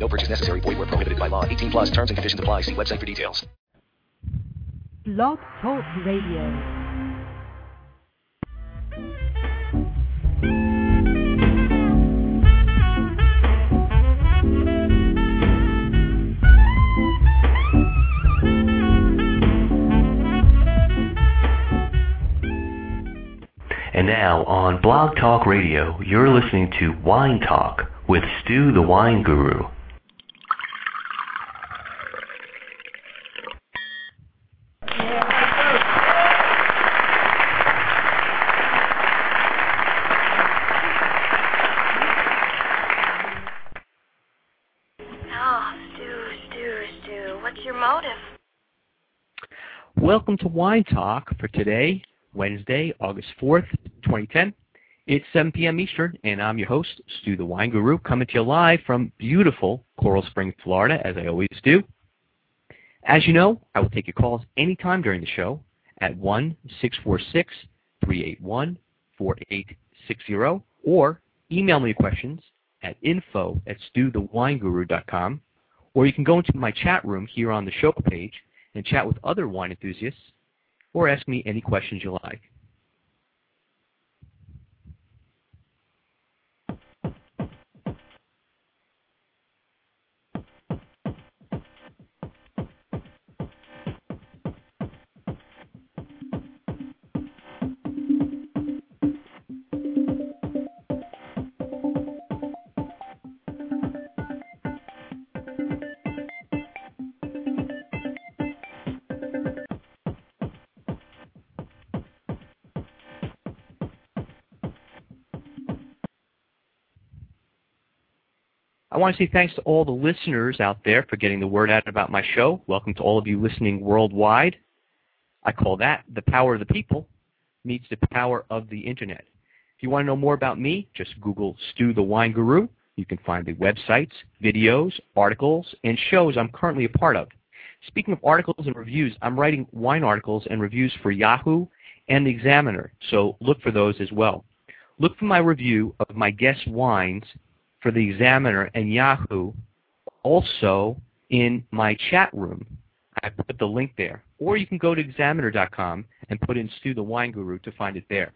No purchase necessary. Void where prohibited by law. 18 plus terms and conditions apply. See website for details. Blog Talk Radio. And now on Blog Talk Radio, you're listening to Wine Talk with Stu the Wine Guru. Oh, Stu, Stu, Stu, what's your motive? Welcome to Wine Talk for today, Wednesday, August 4th, 2010. It's 7 p.m. Eastern, and I'm your host, Stu the Wine Guru, coming to you live from beautiful Coral Springs, Florida, as I always do. As you know, I will take your calls anytime during the show at 1-646-381-4860, or email me your questions at info at stuthewineguru.com, or you can go into my chat room here on the show page and chat with other wine enthusiasts, or ask me any questions you like. Want to say thanks to all the listeners out there for getting the word out about my show. Welcome to all of you listening worldwide. I call that the power of the people meets the power of the internet. If you want to know more about me, just Google Stu the Wine Guru. You can find the websites, videos, articles, and shows I'm currently a part of. Speaking of articles and reviews, I'm writing wine articles and reviews for Yahoo and the Examiner, so look for those as well. Look for my review of my guest wines for the Examiner and Yahoo also in my chat room. I put the link there. Or you can go to examiner.com and put in Stu the Wine Guru to find it there.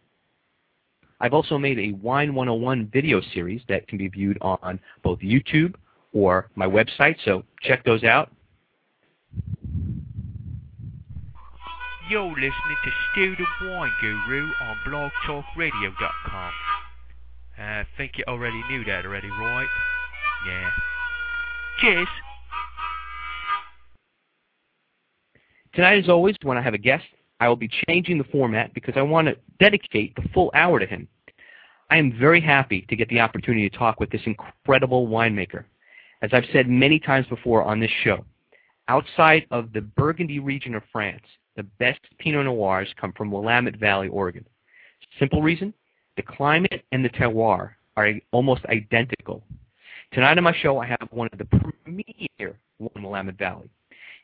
I've also made a Wine 101 video series that can be viewed on both YouTube or my website, so check those out. You're listening to Stu the Wine Guru on blogtalkradio.com. I think you already knew that already, right? Yeah. Cheers. Tonight, as always, when I have a guest, I will be changing the format because I want to dedicate the full hour to him. I am very happy to get the opportunity to talk with this incredible winemaker. As I've said many times before on this show, outside of the Burgundy region of France, the best Pinot Noirs come from Willamette Valley, Oregon. Simple reason? The climate and the terroir are almost identical. Tonight on my show, I have one of the premier one Willamette Valley.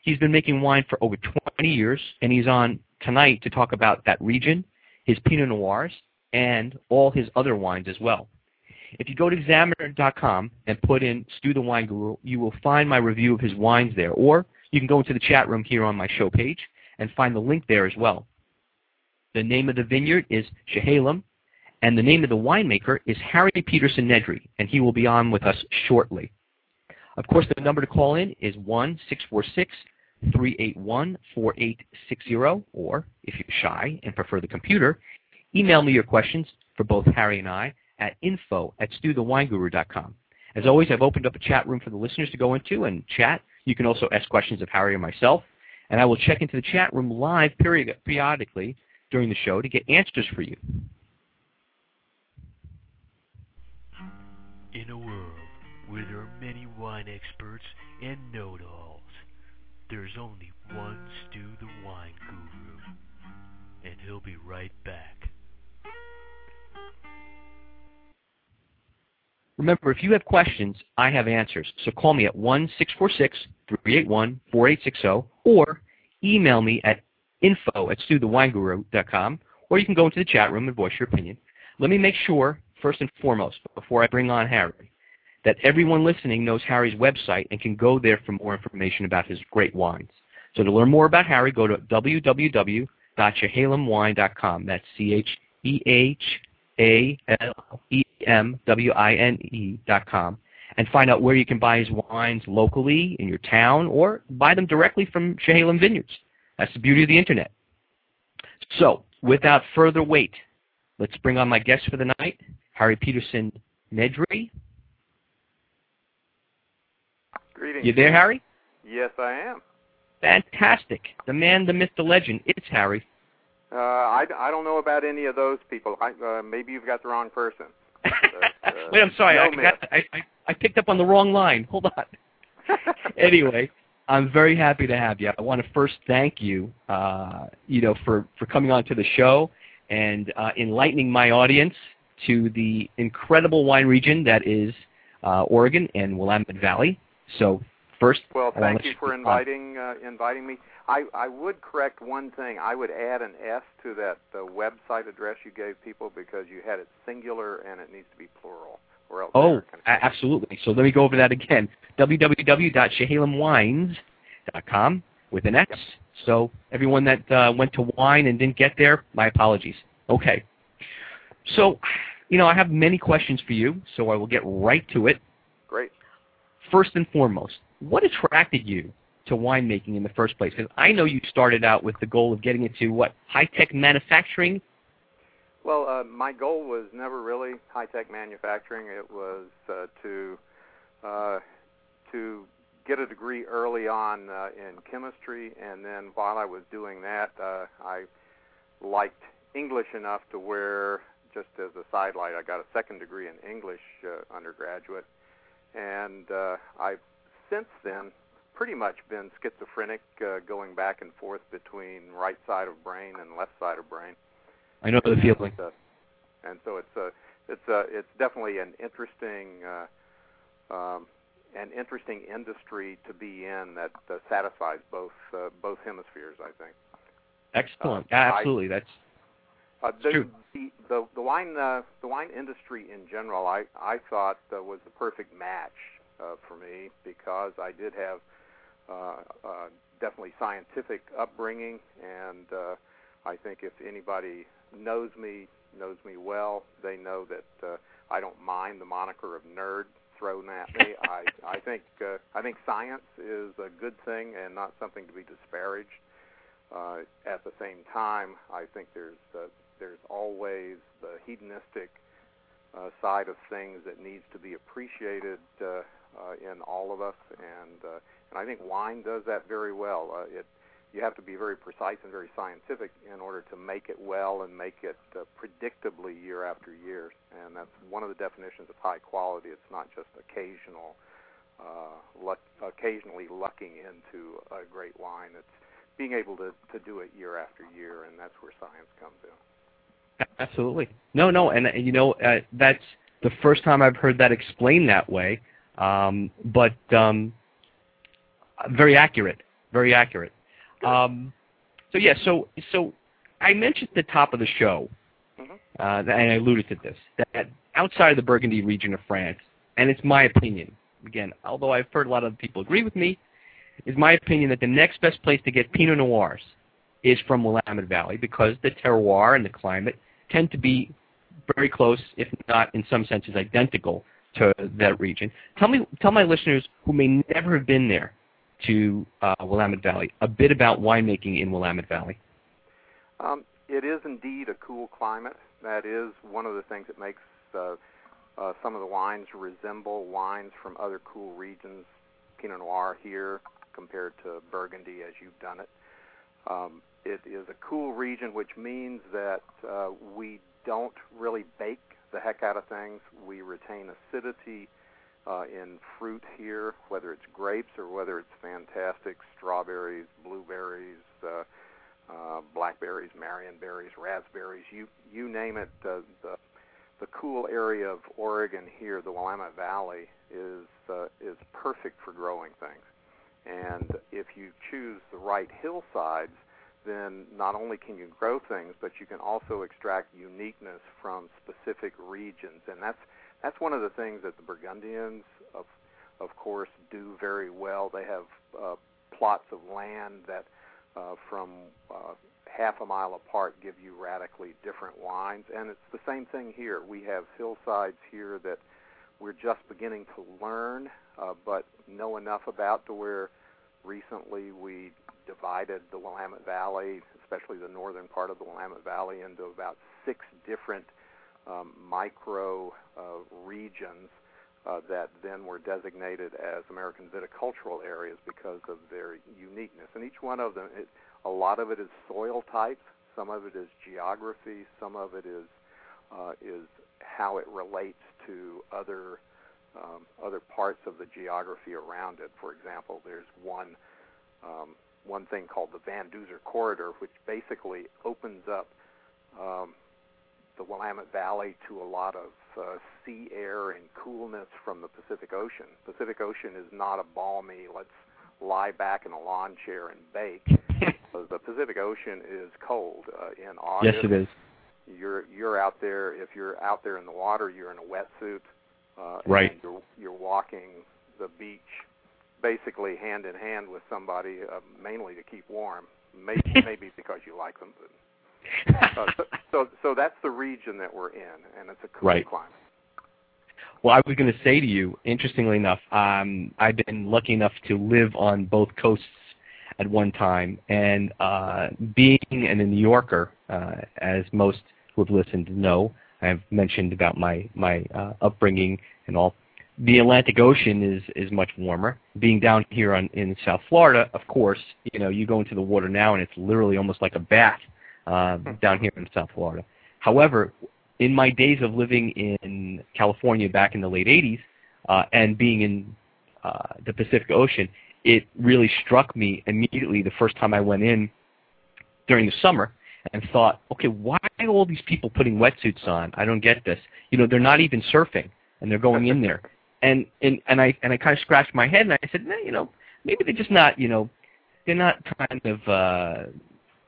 He's been making wine for over 20 years, and he's on tonight to talk about that region, his Pinot Noirs, and all his other wines as well. If you go to examiner.com and put in Stu the Wine Guru, you will find my review of his wines there. Or you can go into the chat room here on my show page and find the link there as well. The name of the vineyard is Chehalem, and the name of the winemaker is Harry Peterson Nedry, and he will be on with us shortly. Of course, the number to call in is 1-646-381-4860, or if you're shy and prefer the computer, email me your questions for both Harry and I at info at stuthewineguru.com. As always, I've opened up a chat room for the listeners to go into and chat. You can also ask questions of Harry or myself, and I will check into the chat room live period, periodically during the show to get answers for you. In a world where there are many wine experts and know-it-alls, there's only one Stu the Wine Guru, and he'll be right back. Remember, if you have questions, I have answers. So call me at 1-646-381-4860 or email me at info at stuthewineguru.com or you can go into the chat room and voice your opinion. Let me make sure, first and foremost, before I bring on Harry, that everyone listening knows Harry's website and can go there for more information about his great wines. So to learn more about Harry, go to www.chehalemwine.com. That's C-H-E-H-A-L-E-M-W-I-N-E dot com. And find out where you can buy his wines locally in your town or buy them directly from Chehalem Vineyards. That's the beauty of the Internet. So, without further wait, let's bring on my guest for the night, Harry Peterson Nedry. Greetings. You there, Harry? Yes, I am. Fantastic. The man, the myth, the legend. It's Harry. Uh, I, I don't know about any of those people. I, uh, maybe you've got the wrong person. But, uh, Wait, I'm sorry. no I, got, I, I, I picked up on the wrong line. Hold on. anyway, I'm very happy to have you. I want to first thank you, uh, you know, for, for coming on to the show and uh, enlightening my audience to the incredible wine region that is uh, Oregon and Willamette Valley. So first, Well, thank you for inviting uh, inviting me. I, I would correct one thing. I would add an S to that uh, website address you gave people because you had it singular and it needs to be plural, or else Oh, absolutely. So let me go over that again. www.chehalemwines.com with an X. So everyone that uh, went to wine and didn't get there, my apologies. Okay. So, you know, I have many questions for you, so I will get right to it. Great. First and foremost, what attracted you to winemaking in the first place? Because I know you started out with the goal of getting into what high-tech manufacturing. Well, uh, my goal was never really high-tech manufacturing. It was uh, to uh, to get a degree early on uh, in chemistry, and then while I was doing that, uh, I liked English enough to where, just as a sidelight, I got a second degree in English uh, undergraduate, and uh, I've since then pretty much been schizophrenic, uh, going back and forth between right side of brain and left side of brain. I know the feeling. And, uh, and so it's a it's a it's definitely an interesting uh, um, an interesting industry to be in that uh, satisfies both uh, both hemispheres. I think. Excellent. Uh, I- Absolutely. That's Uh, the, the the the wine uh, the wine industry in general, I I thought uh, was the perfect match uh, for me because I did have uh, uh, definitely scientific upbringing, and uh, I think if anybody knows me knows me well, they know that uh, I don't mind the moniker of nerd thrown at me. I I think uh, I think science is a good thing and not something to be disparaged. Uh, at the same time, I think there's uh, there's always the hedonistic uh, side of things that needs to be appreciated uh, uh, in all of us, and uh, and I think wine does that very well. Uh, it you have to be very precise and very scientific in order to make it well and make it uh, predictably year after year, and that's one of the definitions of high quality. It's not just occasional, uh, luck, occasionally lucking into a great wine. It's being able to, to do it year after year, and that's where science comes in. Absolutely. No, no, and uh, you know uh, that's the first time I've heard that explained that way. Um, but um, very accurate, very accurate. Um, so yeah, so so I mentioned at the top of the show, Mhm. uh, and I alluded to this that outside of the Burgundy region of France, and it's my opinion. Again, although I've heard a lot of people agree with me, is my opinion that the next best place to get Pinot Noirs is from Willamette Valley because the terroir and the climate tend to be very close, if not in some senses identical to that region. Tell me, tell my listeners who may never have been there to uh, Willamette Valley a bit about winemaking in Willamette Valley. Um, it is indeed a cool climate. That is one of the things that makes uh, uh, some of the wines resemble wines from other cool regions. Pinot Noir here compared to Burgundy, as you've done it. Um, it is a cool region, which means that uh, we don't really bake the heck out of things. We retain acidity uh, in fruit here, whether it's grapes or whether it's fantastic strawberries, blueberries, uh, uh, blackberries, marionberries, raspberries, you you name it. Uh, the the cool area of Oregon here, the Willamette Valley, is uh, is perfect for growing things. And if you choose the right hillsides, then not only can you grow things, but you can also extract uniqueness from specific regions. And that's that's one of the things that the Burgundians, of of course, do very well. They have uh, plots of land that, uh, from uh, half a mile apart, give you radically different wines. And it's the same thing here. We have hillsides here that we're just beginning to learn, uh, but know enough about to where recently we divided the Willamette Valley, especially the northern part of the Willamette Valley, into about six different um, micro uh, regions uh, that then were designated as American viticultural areas because of their uniqueness. And each one of them, it, a lot of it is soil types, some of it is geography, some of it is uh, is how it relates to other um, other parts of the geography around it. For example, there's one um, one thing called the Van Duzer Corridor, which basically opens up um, the Willamette Valley to a lot of uh, sea air and coolness from the Pacific Ocean. Pacific Ocean is not a balmy, let's lie back in a lawn chair and bake. the Pacific Ocean is cold uh, in August. Yes, it is. You're you're out there. If you're out there in the water, you're in a wetsuit. Uh, right. And you're you're walking the beach basically hand in hand with somebody, uh, mainly to keep warm. Maybe maybe because you like them, but uh, so, so, so that's the region that we're in, and it's a cool right. climate. Well, I was going to say to you, interestingly enough, um, I've been lucky enough to live on both coasts at one time, and uh, being a New Yorker, uh, as most have listened know, I've mentioned about my my uh, upbringing and all. The Atlantic Ocean is is much warmer. Being down here on in South Florida, of course, you know you go into the water now and it's literally almost like a bath uh, down here in South Florida. However, in my days of living in California back in the late 80s uh, and being in uh, the Pacific Ocean, it really struck me immediately the first time I went in during the summer and thought, okay, why are all these people putting wetsuits on? I don't get this. You know, they're not even surfing and they're going in there. And and and I and I kind of scratched my head and I said, no, you know, maybe they're just not, you know, they're not kind of uh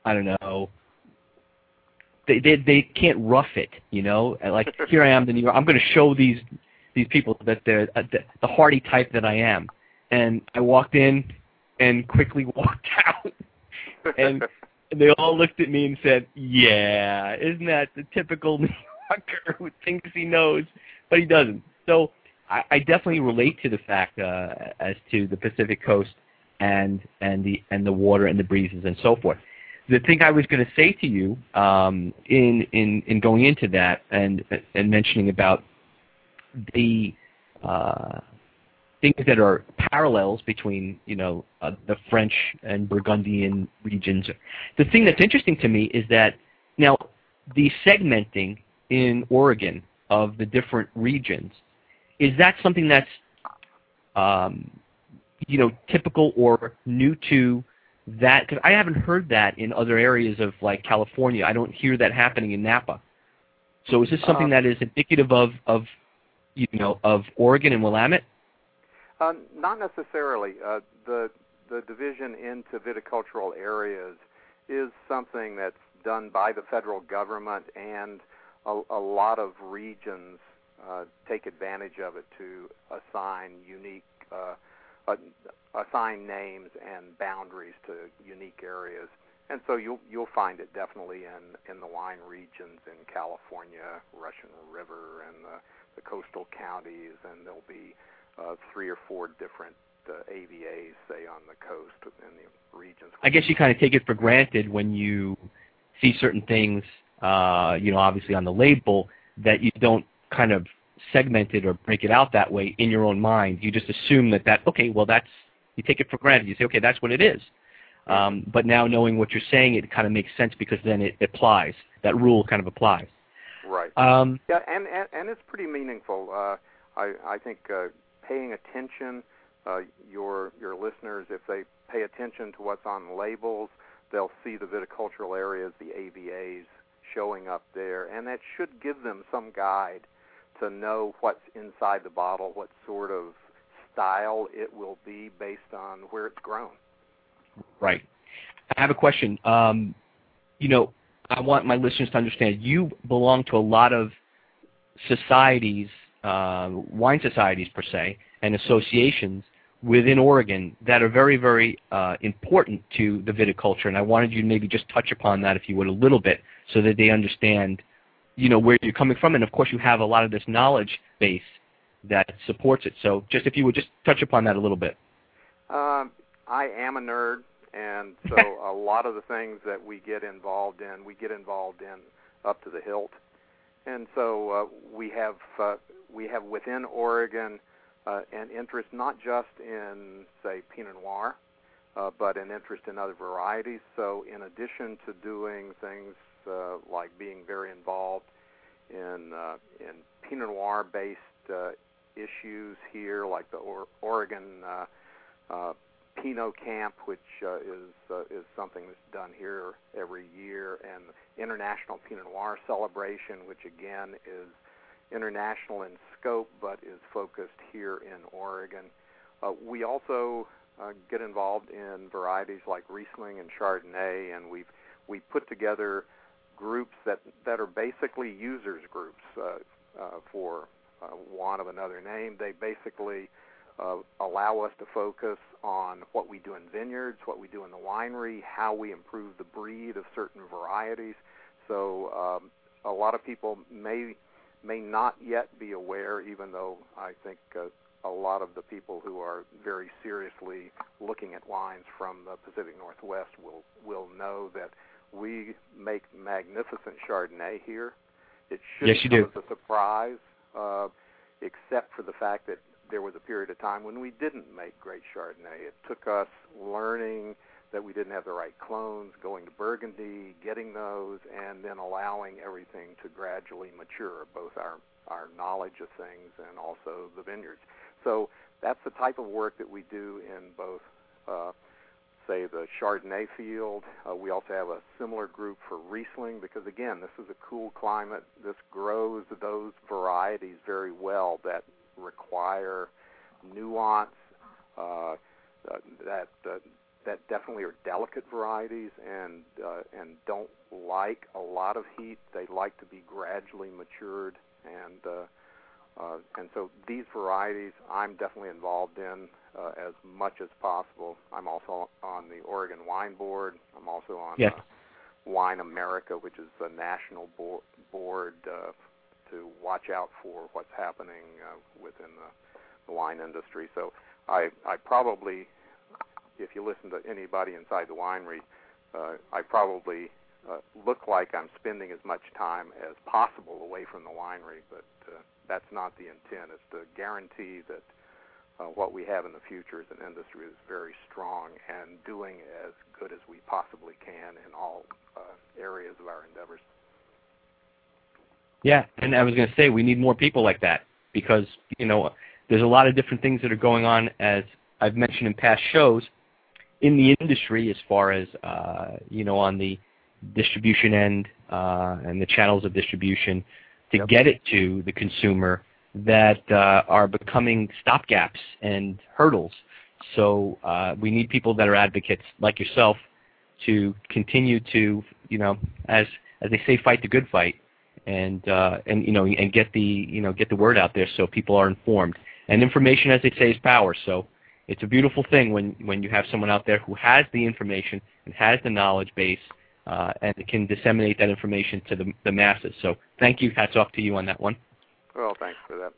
I don't know, they they they can't rough it, you know. Like here I am, the New York. I'm going to show these these people that they're uh, the, the hardy type that I am. And I walked in and quickly walked out, and they all looked at me and said, "Yeah, isn't that the typical New Yorker who thinks he knows, but he doesn't?" So I, I definitely relate to the fact uh, as to the Pacific Coast and and the and the water and the breezes and so forth the thing I was going to say to you um, in in in going into that and and mentioning about the uh, things that are parallels between you know uh, the French and Burgundian regions. The thing that's interesting to me is that now the segmenting in Oregon of the different regions is that something that's um, you know typical or new to that because I haven't heard that in other areas of like California. I don't hear that happening in Napa. So is this something Uh, that is indicative of of you know of Oregon and Willamette? Uh, not necessarily. Uh, the division into viticultural areas is something that's done by the federal government, and a, lot of regions uh, take advantage of it to assign unique, assign names and boundaries to unique areas. And so you'll you'll find it definitely in in the wine regions in California, Russian River, and the coastal counties, and there'll be uh, three or four different uh, AVAs, say on the coast in the regions. I guess you kind of take it for granted when you see certain things, uh, you know, obviously on the label that you don't kind of segment it or break it out that way in your own mind. You just assume that that okay, well that's you take it for granted. You say okay, that's what it is. Um, but now knowing what you're saying, it kind of makes sense because then it applies. That rule kind of applies. Right. Um, Yeah, and, and and it's pretty meaningful. Uh, I I think uh, paying attention, uh, your your listeners, if they pay attention to what's on labels, they'll see the viticultural areas, the AVAs showing up there, and that should give them some guide to know what's inside the bottle, what sort of style it will be based on where it's grown. Right. I have a question. Um, you know, I want my listeners to understand you belong to a lot of societies, wine societies per se, and associations within Oregon that are very, very uh, important to the viticulture. And I wanted you to maybe just touch upon that, if you would, a little bit, so that they understand, you know, where you're coming from. And of course, you have a lot of this knowledge base that supports it. So, just if you would just touch upon that a little bit. Um, I am a nerd, and so a lot of the things that we get involved in, we get involved in up to the hilt. And so uh, we have uh, we have within Oregon uh, an interest not just in say Pinot Noir, uh, but an interest in other varieties. So in addition to doing things uh, like being very involved in uh, in Pinot Noir based uh, issues here, like the or- Oregon uh, uh, Pinot Camp, which uh, is uh, is something that's done here every year, and International Pinot Noir Celebration, which again is international in scope but is focused here in Oregon. Uh, we also uh, get involved in varieties like Riesling and Chardonnay, and we've we put together groups that that are basically users groups uh, uh, for uh, want of another name. They basically uh, allow us to focus on what we do in vineyards, what we do in the winery, how we improve the breed of certain varieties. So um, a lot of people may may not yet be aware, even though I think uh, a lot of the people who are very seriously looking at wines from the Pacific Northwest will will know that we make magnificent Chardonnay here. It should yes, you come do. as a surprise, uh, except for the fact that there was a period of time when we didn't make great Chardonnay. It took us learning that we didn't have the right clones, going to Burgundy, getting those, and then allowing everything to gradually mature, both our our knowledge of things and also the vineyards. So that's the type of work that we do in both, uh, say, the Chardonnay field. Uh, we also have a similar group for Riesling because, again, this is a cool climate. This grows those varieties very well that require nuance, uh, uh, that uh, that definitely are delicate varieties and uh, and don't like a lot of heat. They like to be gradually matured, and uh, uh, and so these varieties I'm definitely involved in uh, as much as possible. I'm also on the Oregon Wine Board. I'm also on yes. uh, Wine America, which is the national bo- board uh, to watch out for what's happening uh, within the, the wine industry. So I I probably if you listen to anybody inside the winery, uh, I probably uh, look like I'm spending as much time as possible away from the winery, but uh, that's not the intent. It's to guarantee that uh, what we have in the future as an industry is very strong and doing as good as we possibly can in all uh, areas of our endeavors. Yeah, and I was going to say we need more people like that because you know there's a lot of different things that are going on as I've mentioned in past shows in the industry as far as uh, you know on the distribution end uh, and the channels of distribution to get it to the consumer that uh, are becoming stopgaps and hurdles. So uh, we need people that are advocates like yourself to continue to you know as as they say fight the good fight and uh, and you know and get the you know get the word out there so people are informed. And information as they say is power. So it's a beautiful thing when when you have someone out there who has the information and has the knowledge base uh, and can disseminate that information to the, the masses. So thank you. Hats off to you on that one. Well, thanks for that.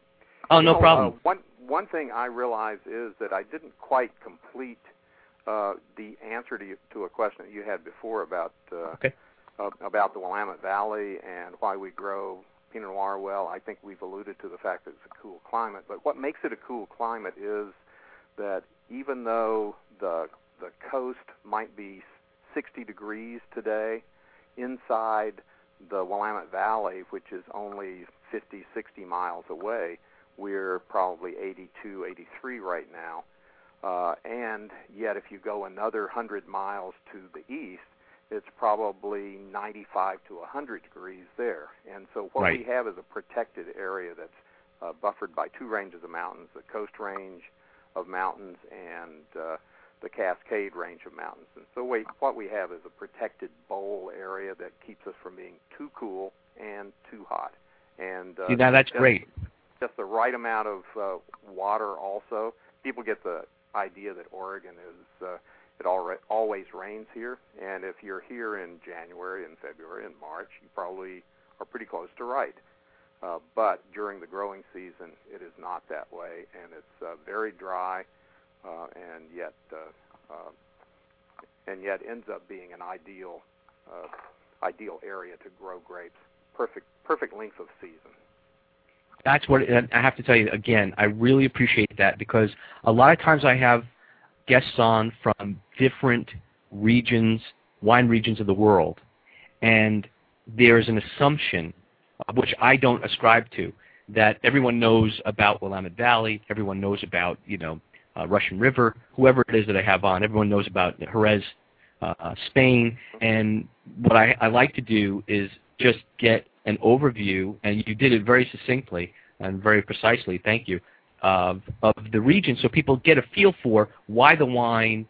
Oh, You no know, problem. Uh, one one thing I realize is that I didn't quite complete uh, the answer to you, to a question that you had before about uh, Okay. uh, about the Willamette Valley and why we grow Pinot Noir well. I think we've alluded to the fact that it's a cool climate, but what makes it a cool climate is that even though the the coast might be 60 degrees today, inside the Willamette Valley, which is only 50, 60 miles away, we're probably 82, 83 right now. Uh, and yet, if you go another 100 miles to the east, it's probably 95 to 100 degrees there. And so, what Right. we have is a protected area that's uh, buffered by two ranges of mountains the Coast Range of mountains and uh, the Cascade Range of mountains. And so, we, what we have is a protected bowl area that keeps us from being too cool and too hot. And uh, See, now that's just- great. just the right amount of uh, water. Also, people get the idea that Oregon is uh, it alre always rains here, and if you're here in January and February and March, you probably are pretty close to right. Uh, but during the growing season, it is not that way, and it's uh, very dry, uh, and yet uh, uh, and yet ends up being an ideal ideal area to grow grapes. Perfect perfect length of season. That's what and I have to tell you again. I really appreciate that because a lot of times I have guests on from different regions, wine regions of the world, and there's an assumption, which I don't ascribe to, that everyone knows about Willamette Valley, everyone knows about you know uh, Russian River, whoever it is that I have on, everyone knows about Jerez, uh, uh, Spain, and what I, I like to do is just get an overview, and you did it very succinctly and very precisely. Thank you. Of of the region, so people get a feel for why the wine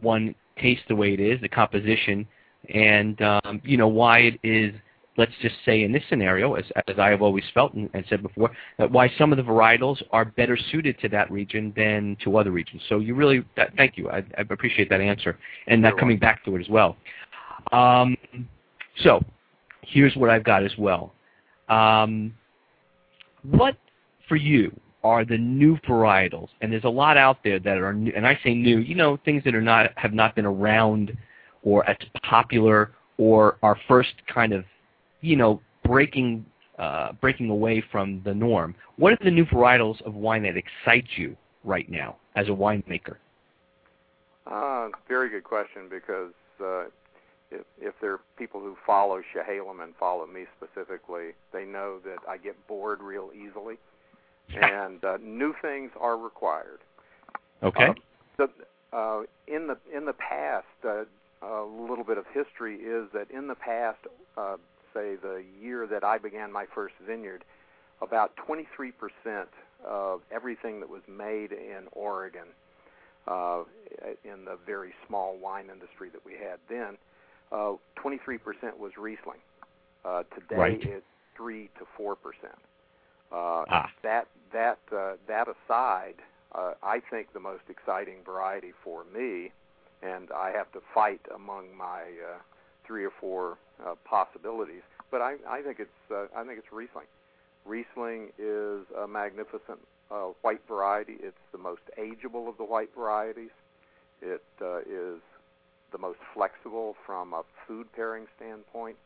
one tastes the way it is, the composition, and um, you know why it is. Let's just say in this scenario, as, as I have always felt and, and said before, that why some of the varietals are better suited to that region than to other regions. So you really, that, thank you. I, I appreciate that answer and that coming back to it as well. Um, so here's what I've got as well. Um, what for you are the new varietals? And there's a lot out there that are new, and I say new, you know, things that are not have not been around or as popular or are first kind of, you know, breaking uh, breaking away from the norm. What are the new varietals of wine that excite you right now as a winemaker? Uh, very good question because uh, if, if there are people who follow Chehalem and follow me specifically, they know that I get bored real easily, and uh, new things are required. Okay. Uh, the, uh, in the in the past, uh, a little bit of history is that in the past, uh, say the year that I began my first vineyard, about 23% of everything that was made in Oregon, uh, in the very small wine industry that we had then, uh, 23% was Riesling. Uh, today Right. it's three to four percent. Uh, Ah. That that uh, that aside, uh, I think the most exciting variety for me, and I have to fight among my uh, three or four uh, possibilities, but I, I think it's uh, I think it's Riesling. Riesling is a magnificent uh, white variety. It's the most ageable of the white varieties. It uh, is the most flexible from a food pairing standpoint,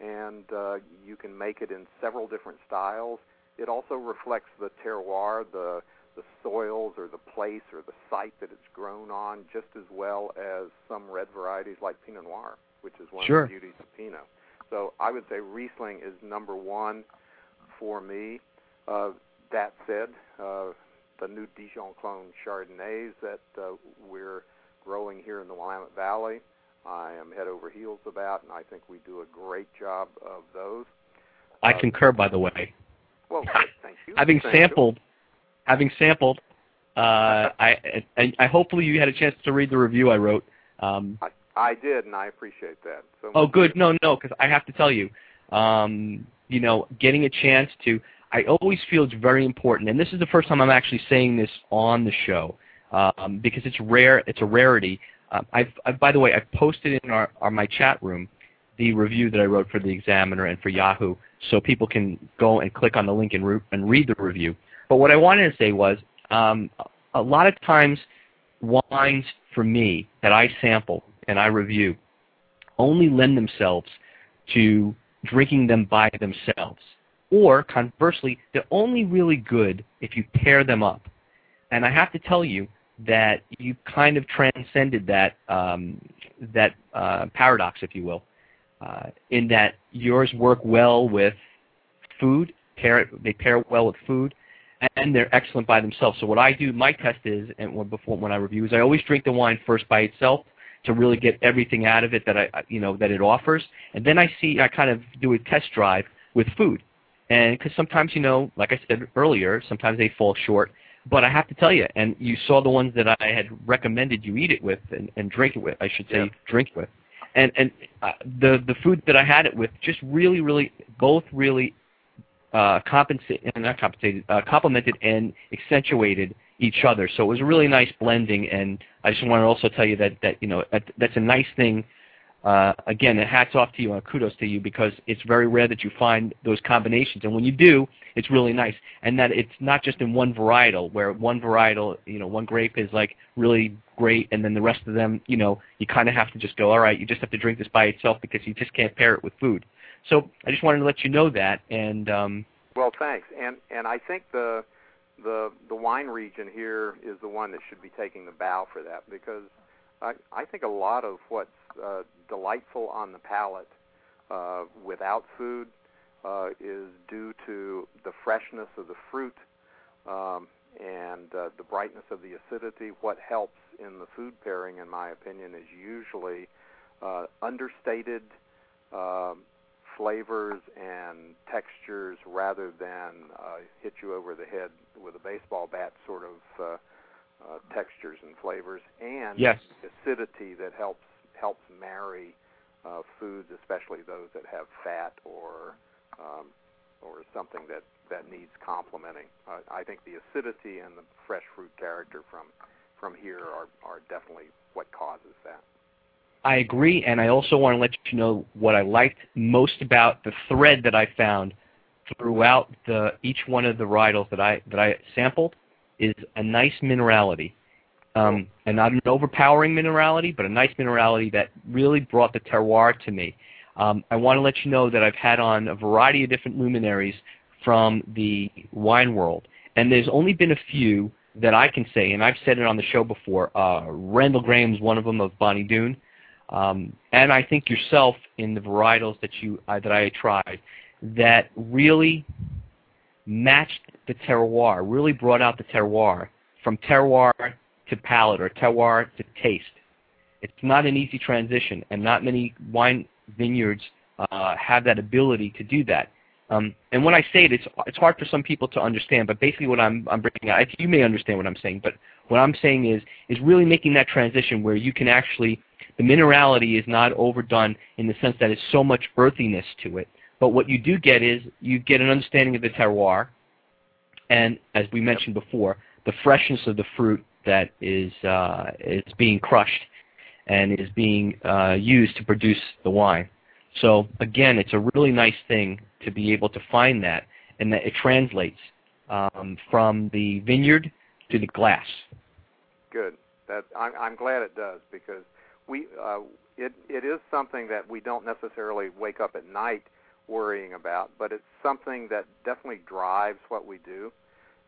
and uh, you can make it in several different styles. It also reflects the terroir, the the soils or the place or the site that it's grown on, just as well as some red varieties like Pinot Noir, which is one Sure. of the beauties of Pinot. So I would say Riesling is number one for me. Uh, that said, uh, the new Dijon clone Chardonnays that uh, we're growing here in the Willamette Valley, I am head over heels about, and I think we do a great job of those. I Uh, concur, by the way. Well, thank you. having Thank you. sampled, having sampled, uh, I, and I hopefully you had a chance to read the review I wrote. Um, I, I did, and I appreciate that. So oh, good. No, no, because I have to tell you, um, you know, getting a chance to. I always feel it's very important, and this is the first time I'm actually saying this on the show um, because it's rare. It's a rarity. Um, I've, I've, by the way, I've posted in our, our my chat room the review that I wrote for the Examiner and for Yahoo, so people can go and click on the link and, re- and read the review. But what I wanted to say was, um, a lot of times, wines for me that I sample and I review only lend themselves to drinking them by themselves. Or conversely, they're only really good if you pair them up. And I have to tell you that you kind of transcended that um, that uh, paradox, if you will, uh, in that yours work well with food, pair they pair well with food, and they're excellent by themselves. So what I do, my test is, and before when I review, is I always drink the wine first by itself to really get everything out of it that I, you know, that it offers, and then I see, I kind of do a test drive with food, and because sometimes, you know, like I said earlier, sometimes they fall short. But I have to tell you, and you saw the ones that I had recommended you eat it with and, and drink it with. I should say, drink with and and uh, the the food that I had it with just really really both really uh, compensated not compensated uh, complemented and accentuated each other. So it was a really nice blending, and I just want to also tell you that that you know that's a nice thing. Uh, again, hats off to you and kudos to you because it's very rare that you find those combinations, and when you do, it's really nice. And that it's not just in one varietal, where one varietal, you know, one grape is like really great, and then the rest of them, you know, you kind of have to just go, all right, you just have to drink this by itself because you just can't pair it with food. So I just wanted to let you know that. And um, well, thanks. And and I think the the the wine region here is the one that should be taking the bow for that because I I think a lot of what's uh, delightful on the palate uh, without food uh, is due to the freshness of the fruit um, and uh, the brightness of the acidity. What helps in the food pairing, in my opinion, is usually uh, understated uh, flavors and textures rather than uh, hit you over the head with a baseball bat sort of uh, uh, textures and flavors, and yes. acidity that helps helps marry uh, foods, especially those that have fat or um, or something that that needs complementing. Uh, I think the acidity and the fresh fruit character from from here are are definitely what causes that. I agree, and I also want to let you know what I liked most about the thread that I found throughout the each one of the varietals that I that I sampled is a nice minerality, um, and not an overpowering minerality, but a nice minerality that really brought the terroir to me. Um, I want to let you know that I've had on a variety of different luminaries from the wine world, and there's only been a few that I can say, and I've said it on the show before. Uh, Randall Grahm's one of them of Bonny Doon, um, and I think yourself in the varietals that you uh, that I tried that really matched the terroir, really brought out the terroir from terroir to palate or terroir to taste. It's not an easy transition, and not many wine vineyards uh, have that ability to do that. Um, and when I say it, it's it's hard for some people to understand. But basically, what I'm I'm bringing out, you may understand what I'm saying. But what I'm saying is is really making that transition where you can actually the minerality is not overdone in the sense that it's so much earthiness to it. But what you do get is you get an understanding of the terroir, and as we mentioned before, the freshness of the fruit that is uh, is being crushed and is being uh, used to produce the wine. So again, it's a really nice thing to be able to find that, and that it translates um, from the vineyard to the glass. Good. That I'm, I'm glad it does because we uh, it it is something that we don't necessarily wake up at night worrying about, but it's something that definitely drives what we do.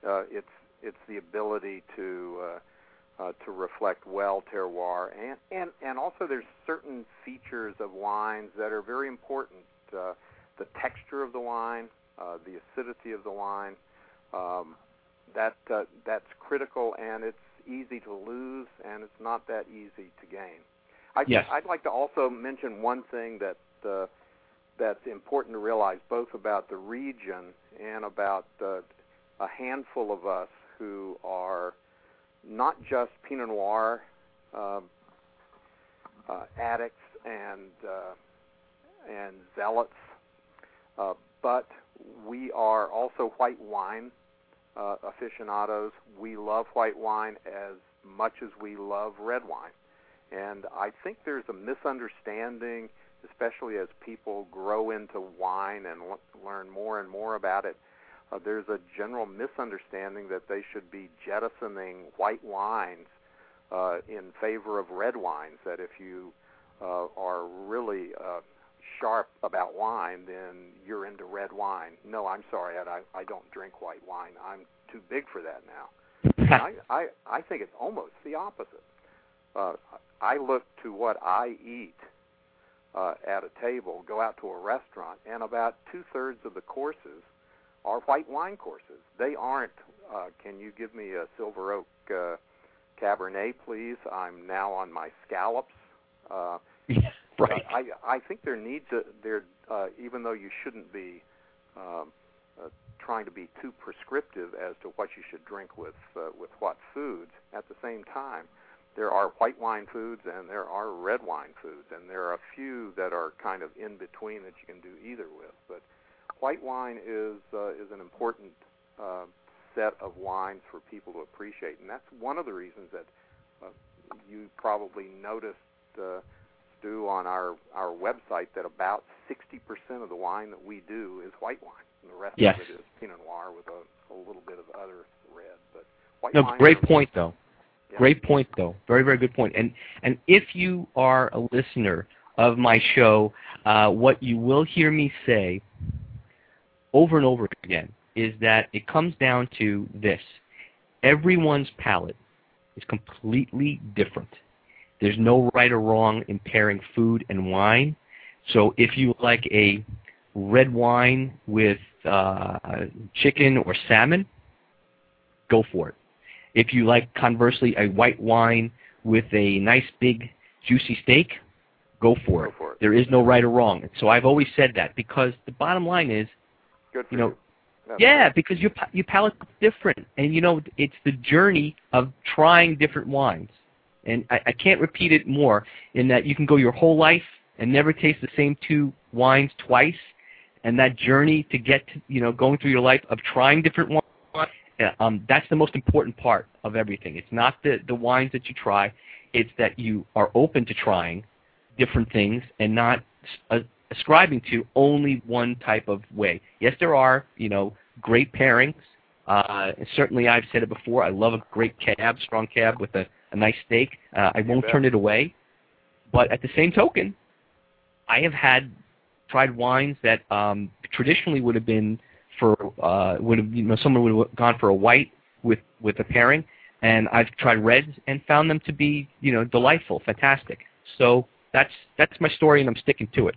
Uh, it's it's the ability to uh, uh, to reflect well terroir, and, and and also there's certain features of wines that are very important. Uh, the texture of the wine, uh, the acidity of the wine, um, that uh, that's critical, and it's easy to lose, and it's not that easy to gain. I, yes. I'd like to also mention one thing that uh, that's important to realize, both about the region and about uh, a handful of us who are not just Pinot Noir uh, uh, addicts and uh, and zealots, uh, but we are also white wine uh, aficionados. We love white wine as much as we love red wine, and I think there's a misunderstanding, especially as people grow into wine and l- learn more and more about it uh, there's a general misunderstanding that they should be jettisoning white wines uh, in favor of red wines. That if you uh, are really uh, sharp about wine, then you're into red wine. No, I'm sorry, Ed, I, I don't drink white wine. I'm too big for that now. I, I I think it's almost the opposite. Uh, I look to what I eat uh, at a table, go out to a restaurant, and about two thirds of the courses are white wine courses. They aren't uh, can you give me a Silver Oak uh, Cabernet, please? I'm now on my scallops. Uh, right. I I think there needs a there uh, even though you shouldn't be um, uh, trying to be too prescriptive as to what you should drink with uh, with what foods. At the same time, there are white wine foods and there are red wine foods, and there are a few that are kind of in between that you can do either with. But white wine is uh, is an important uh, set of wines for people to appreciate, and that's one of the reasons that uh, you probably noticed. Uh, Stu on our our website that about 60% of the wine that we do is white wine, and the rest yes. of it is Pinot Noir with a, a little bit of other red. But white no, wine great point though. Great point though. Very very good point. And and if you are a listener of my show, uh, what you will hear me say over and over again is that it comes down to this: everyone's palate is completely different. There's no right or wrong in pairing food and wine. So if you like a red wine with uh, chicken or salmon, go for it. If you like, conversely, a white wine with a nice big juicy steak, go for, Go it. for it. There is no right or wrong. So I've always said that because the bottom line is, you know, you. Yeah, because your your palate's different, and you know it's the journey of trying different wines. And I, I can't repeat it more in that you can go your whole life and never taste the same two wines twice, and that journey to get to you know going through your life of trying different wines. Um, that's the most important part of everything. It's not the the wines that you try; it's that you are open to trying different things and not uh, ascribing to only one type of way. Yes, there are, you know, great pairings. Uh, certainly, I've said it before. I love a great cab, strong cab with a, a nice steak. Uh, I won't turn it away. But at the same token, I have had tried wines that um, traditionally would have been for uh, would have you know someone would have gone for a white with with a pairing, and I've tried reds and found them to be you know delightful, fantastic. So that's that's my story, and I'm sticking to it.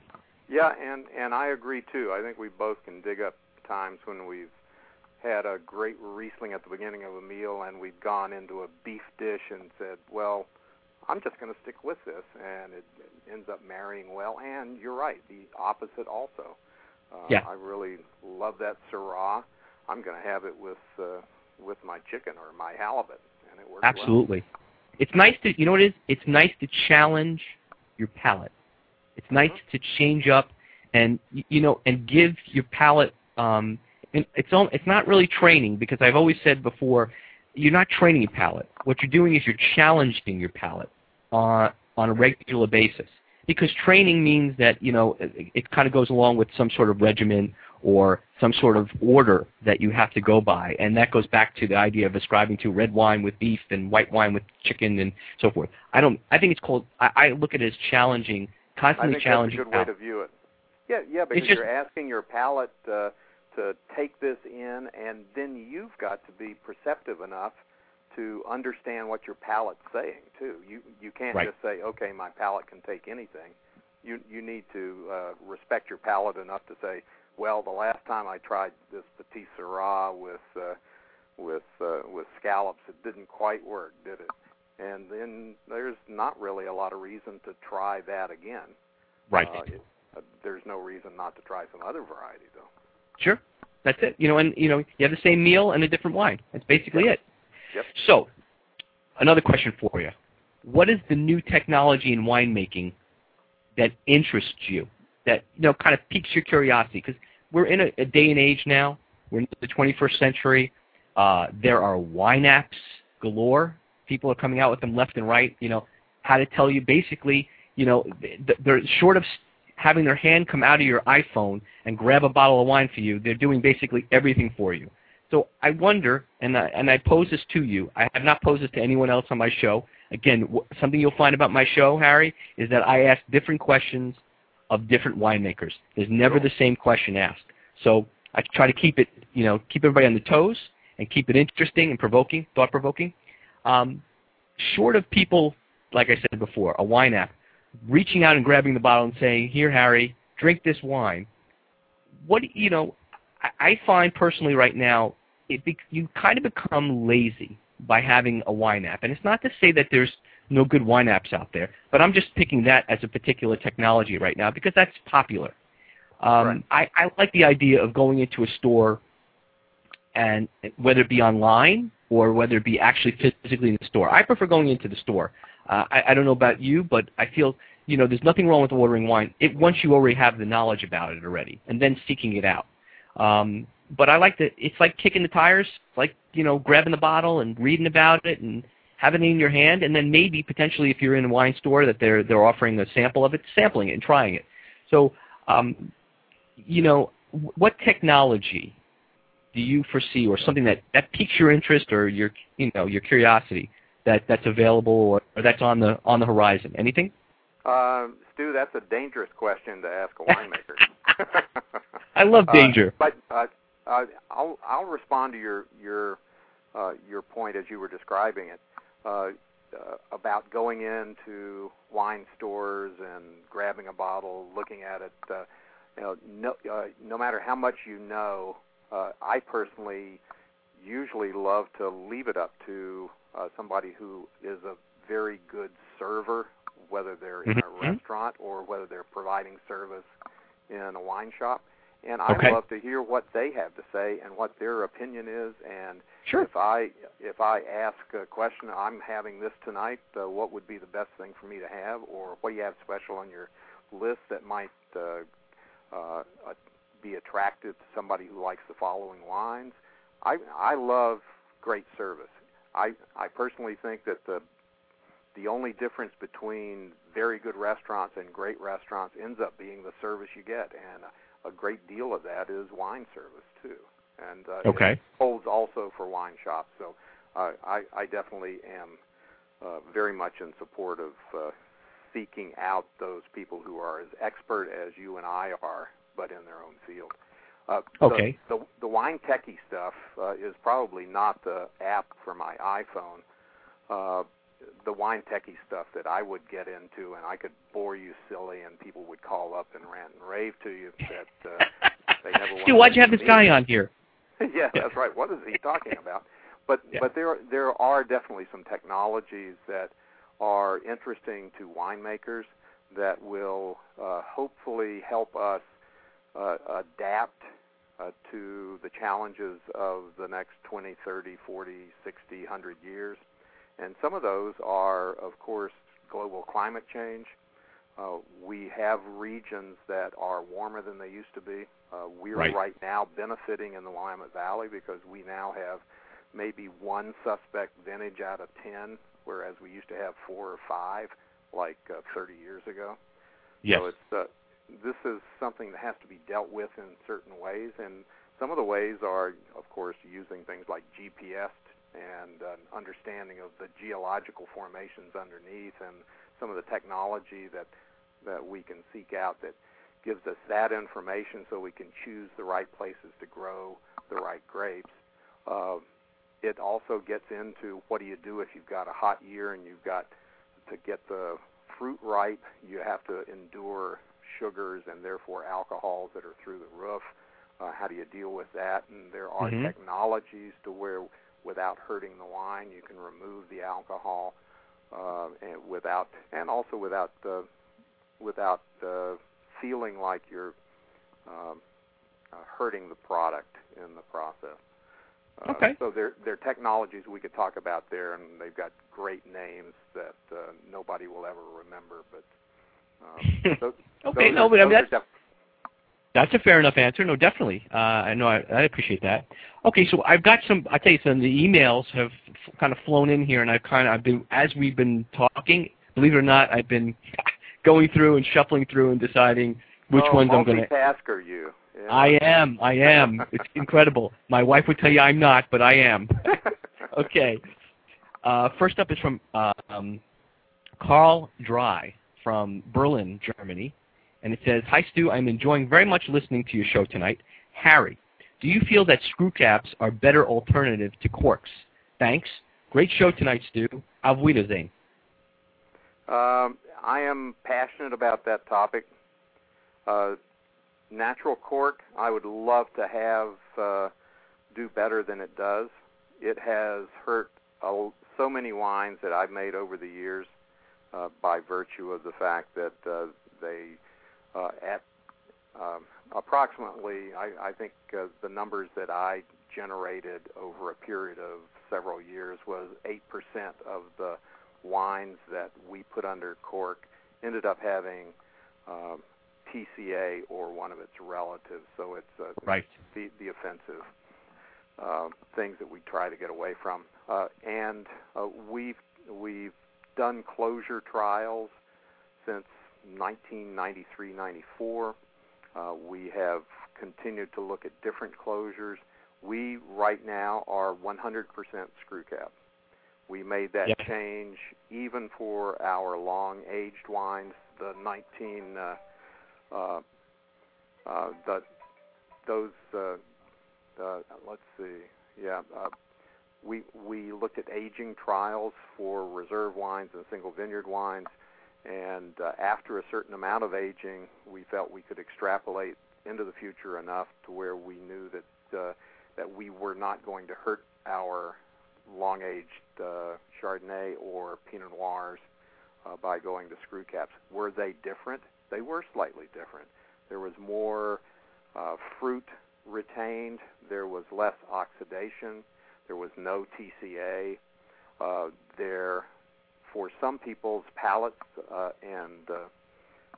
Yeah, and and I agree too. I think we both can dig up times when we've had a great Riesling at the beginning of a meal, and we've gone into a beef dish and said, "Well, I'm just going to stick with this," and it, it ends up marrying well. And you're right, the opposite also. Uh, Yeah. I really love that Syrah. I'm going to have it with uh, with my chicken or my halibut, and it works well. Absolutely. It's nice to you know what it is? It's nice to challenge your palate. It's nice to change up and you know and give your palate um and it's all it's not really training because I've always said before you're not training your palate. What you're doing is you're challenging your palate on on a regular basis. Because training means that, you know, it, it kind of goes along with some sort of regimen or some sort of order that you have to go by. And that goes back to the idea of ascribing to red wine with beef and white wine with chicken and so forth. I don't I think it's called I, I look at it as challenging, I constantly think challenging that's a good way to view it. Yeah, yeah, because just- you're asking your palate uh, to take this in, and then you've got to be perceptive enough to understand what your palate's saying too. You you can't Right. just say, okay, my palate can take anything. You you need to uh, respect your palate enough to say, well, the last time I tried this petite sirah with uh, with uh, with scallops, it didn't quite work, did it? And then there's not really a lot of reason to try that again. Right. Uh, it, uh, there's no reason not to try some other variety, though. Sure. That's it. You know, and you know, you have the same meal and a different wine. That's basically it. Yep. So, another question for you. What is the new technology in winemaking that interests you? That you know kind of piques your curiosity? Because we're in a, a day and age now. We're in the 21st century. Uh, there are wine apps galore. People are coming out with them left and right. You know how to tell you basically. You know they're short of having their hand come out of your iPhone and grab a bottle of wine for you. They're doing basically everything for you. So I wonder, and I, and I pose this to you. I have not posed this to anyone else on my show. Again, w- something you'll find about my show, Harry, is that I ask different questions of different winemakers. There's never the same question asked. So I try to keep it, you know, keep everybody on the toes and keep it interesting and provoking, thought-provoking. Um, short of people, like I said before, a wine app, reaching out and grabbing the bottle and saying, "Here, Harry, drink this wine." What you know, I, I find personally right now it be, you kind of become lazy by having a wine app. And it's not to say that there's no good wine apps out there, but I'm just picking that as a particular technology right now because that's popular. Um, right. I, I like the idea of going into a store and whether it be online or whether it be actually physically in the store. I prefer going into the store. Uh, I, I don't know about you, but I feel you know there's nothing wrong with ordering wine it, once you already have the knowledge about it already, and then seeking it out. Um, but I like to. It's like kicking the tires, it's like you know, grabbing the bottle and reading about it and having it in your hand, and then maybe potentially if you're in a wine store that they're they're offering a sample of it, sampling it and trying it. So, um, you know, what technology do you foresee, or something that that piques your interest or your you know your curiosity that that's available or, or that's on the on the horizon? Anything? Uh, Stu, that's a dangerous question to ask a winemaker. I love danger. Uh, but uh, uh, I'll I'll respond to your your uh, your point as you were describing it uh, uh, about going into wine stores and grabbing a bottle, looking at it. Uh, you know, no, uh, no matter how much you know, uh, I personally usually love to leave it up to uh, somebody who is a very good server, whether they're in a mm-hmm. restaurant or whether they're providing service in a wine shop. And I okay. love to hear what they have to say and what their opinion is. And sure. if I if I ask a question, I'm having this tonight. Uh, what would be the best thing for me to have, or what do you have special on your list that might uh, uh, be attractive to somebody who likes the following wines? I I love great service. I I personally think that the the only difference between very good restaurants and great restaurants ends up being the service you get, and a great deal of that is wine service too. And uh, okay. it holds also for wine shops. So uh, I, I definitely am uh, very much in support of uh, seeking out those people who are as expert as you and I are, but in their own field. Uh, okay. The, the, the wine techie stuff uh, is probably not the app for my iPhone. Uh, the wine techie stuff that I would get into, and I could bore you silly, and people would call up and rant and rave to you that uh, they never. Dude, why'd you have this guy on here? yeah, that's right. What is he talking about? But yeah. but there there are definitely some technologies that are interesting to winemakers that will uh, hopefully help us uh, adapt uh, to the challenges of the next 20, 30, 40, 60, 100 years. And some of those are, of course, global climate change. Uh, we have regions that are warmer than they used to be. Uh, we're right. right now benefiting in the Willamette Valley because we now have maybe one suspect vintage out of 10, whereas we used to have four or five like uh, 30 years ago. Yes. So it's, uh, this is something that has to be dealt with in certain ways, and some of the ways are, of course, using things like GPS and an understanding of the geological formations underneath and some of the technology that that we can seek out that gives us that information so we can choose the right places to grow the right grapes. Uh, it also gets into what do you do if you've got a hot year and you've got to get the fruit ripe, you have to endure sugars and therefore alcohols that are through the roof. Uh, how do you deal with that? And there are mm-hmm. technologies to where without hurting the wine. You can remove the alcohol uh, and without, and also without uh, without uh, feeling like you're um, uh, hurting the product in the process. Uh, okay. So there, there are technologies we could talk about there, and they've got great names that uh, nobody will ever remember. But um, those, okay, those no, are, but I mean, that's def- that's a fair enough answer. No, definitely. Uh, I know. I, I appreciate that. Okay, so I've got some. I tell you, some the emails have f- kind of flown in here, and I've kind of I've been as we've been talking. Believe it or not, I've been going through and shuffling through and deciding which oh, ones I'm going to. Multitasker, you. Yeah. I am. I am. it's incredible. My wife would tell you I'm not, but I am. okay. Uh, first up is from uh, um, Carl Dry from Berlin, Germany and it says, Hi, Stu. I'm enjoying very much listening to your show tonight. Harry, do you feel that screw caps are better alternative to corks? Thanks. Great show tonight, Stu. Auf Wiedersehen. Um, I am passionate about that topic. Uh, natural cork, I would love to have uh, do better than it does. It has hurt a, so many wines that I've made over the years uh, by virtue of the fact that uh, they uh, at um, approximately, I, I think uh, the numbers that I generated over a period of several years was 8% of the wines that we put under cork ended up having um, TCA or one of its relatives. So it's uh, right. the, the offensive uh, things that we try to get away from. Uh, and uh, we've we've done closure trials since 1993-94. Uh, we have continued to look at different closures. We right now are 100% screw cap. We made that yep. change even for our long-aged wines, the 19, uh, uh, uh, the those. Uh, let's see, yeah. Uh, we we looked at aging trials for reserve wines and single vineyard wines, and uh, after a certain amount of aging, we felt we could extrapolate into the future enough to where we knew that uh, that we were not going to hurt our long-aged uh, Chardonnay or Pinot Noirs uh, by going to screw caps. Were they different? They were slightly different. There was more uh, fruit retained. There was less oxidation. There was no TCA. Uh, there, for some people's palates, uh, and uh,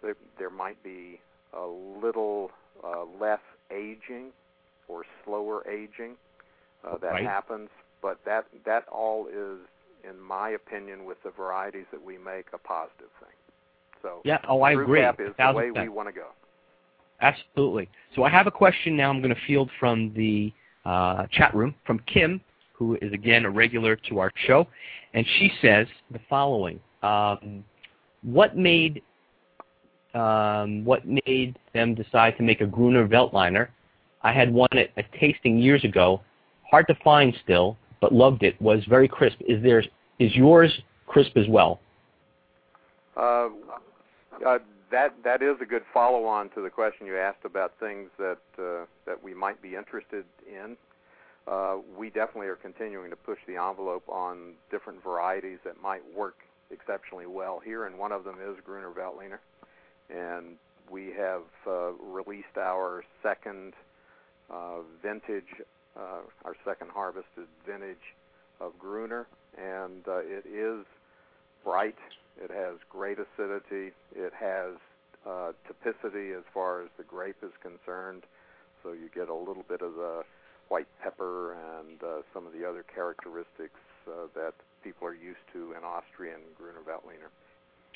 there, there might be a little uh, less aging or slower aging uh, that right. happens. But that that all is, in my opinion, with the varieties that we make, a positive thing. So yeah, oh, I agree. Cap is the way we want to go. Absolutely. So I have a question now. I'm going to field from the uh, chat room from Kim, who is again a regular to our show, and she says the following: um, What made um, what made them decide to make a Gruner Veltliner? I had one at a tasting years ago, hard to find still, but loved it. Was very crisp. Is there is yours crisp as well? Uh, uh, that that is a good follow-on to the question you asked about things that uh, that we might be interested in. Uh, we definitely are continuing to push the envelope on different varieties that might work exceptionally well here, and one of them is Gruner Veltliner, and we have uh, released our second uh, vintage, our second harvested vintage of Gruner, and it is bright it has great acidity. It has typicity as far as the grape is concerned. So you get a little bit of the white pepper and uh, some of the other characteristics uh, that people are used to in Austrian Gruner Veltliner.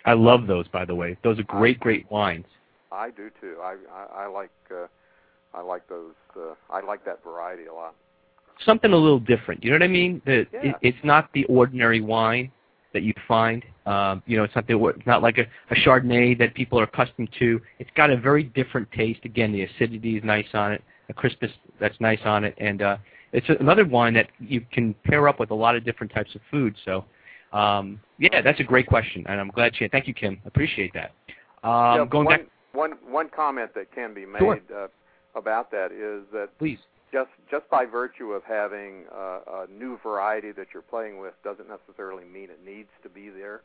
I love those, by the way. Those are great, I, great wines. I do too. I I, I like uh, I like those. Uh, I like that variety a lot. Something a little different. You know what I mean? That yeah. it, it's not the ordinary wine that you find. Um, you know, it's not the, it's not like a, a Chardonnay that people are accustomed to. It's got a very different taste. Again, the acidity is nice on it, a crispness that's nice on it, and uh, it's another wine that you can pair up with a lot of different types of food. So, um, yeah, that's a great question, and I'm glad you. Thank you, Kim. Appreciate that. Um, yeah, going one, back, one one comment that can be made sure. uh, about that is that please just just by virtue of having uh, a new variety that you're playing with doesn't necessarily mean it needs to be there.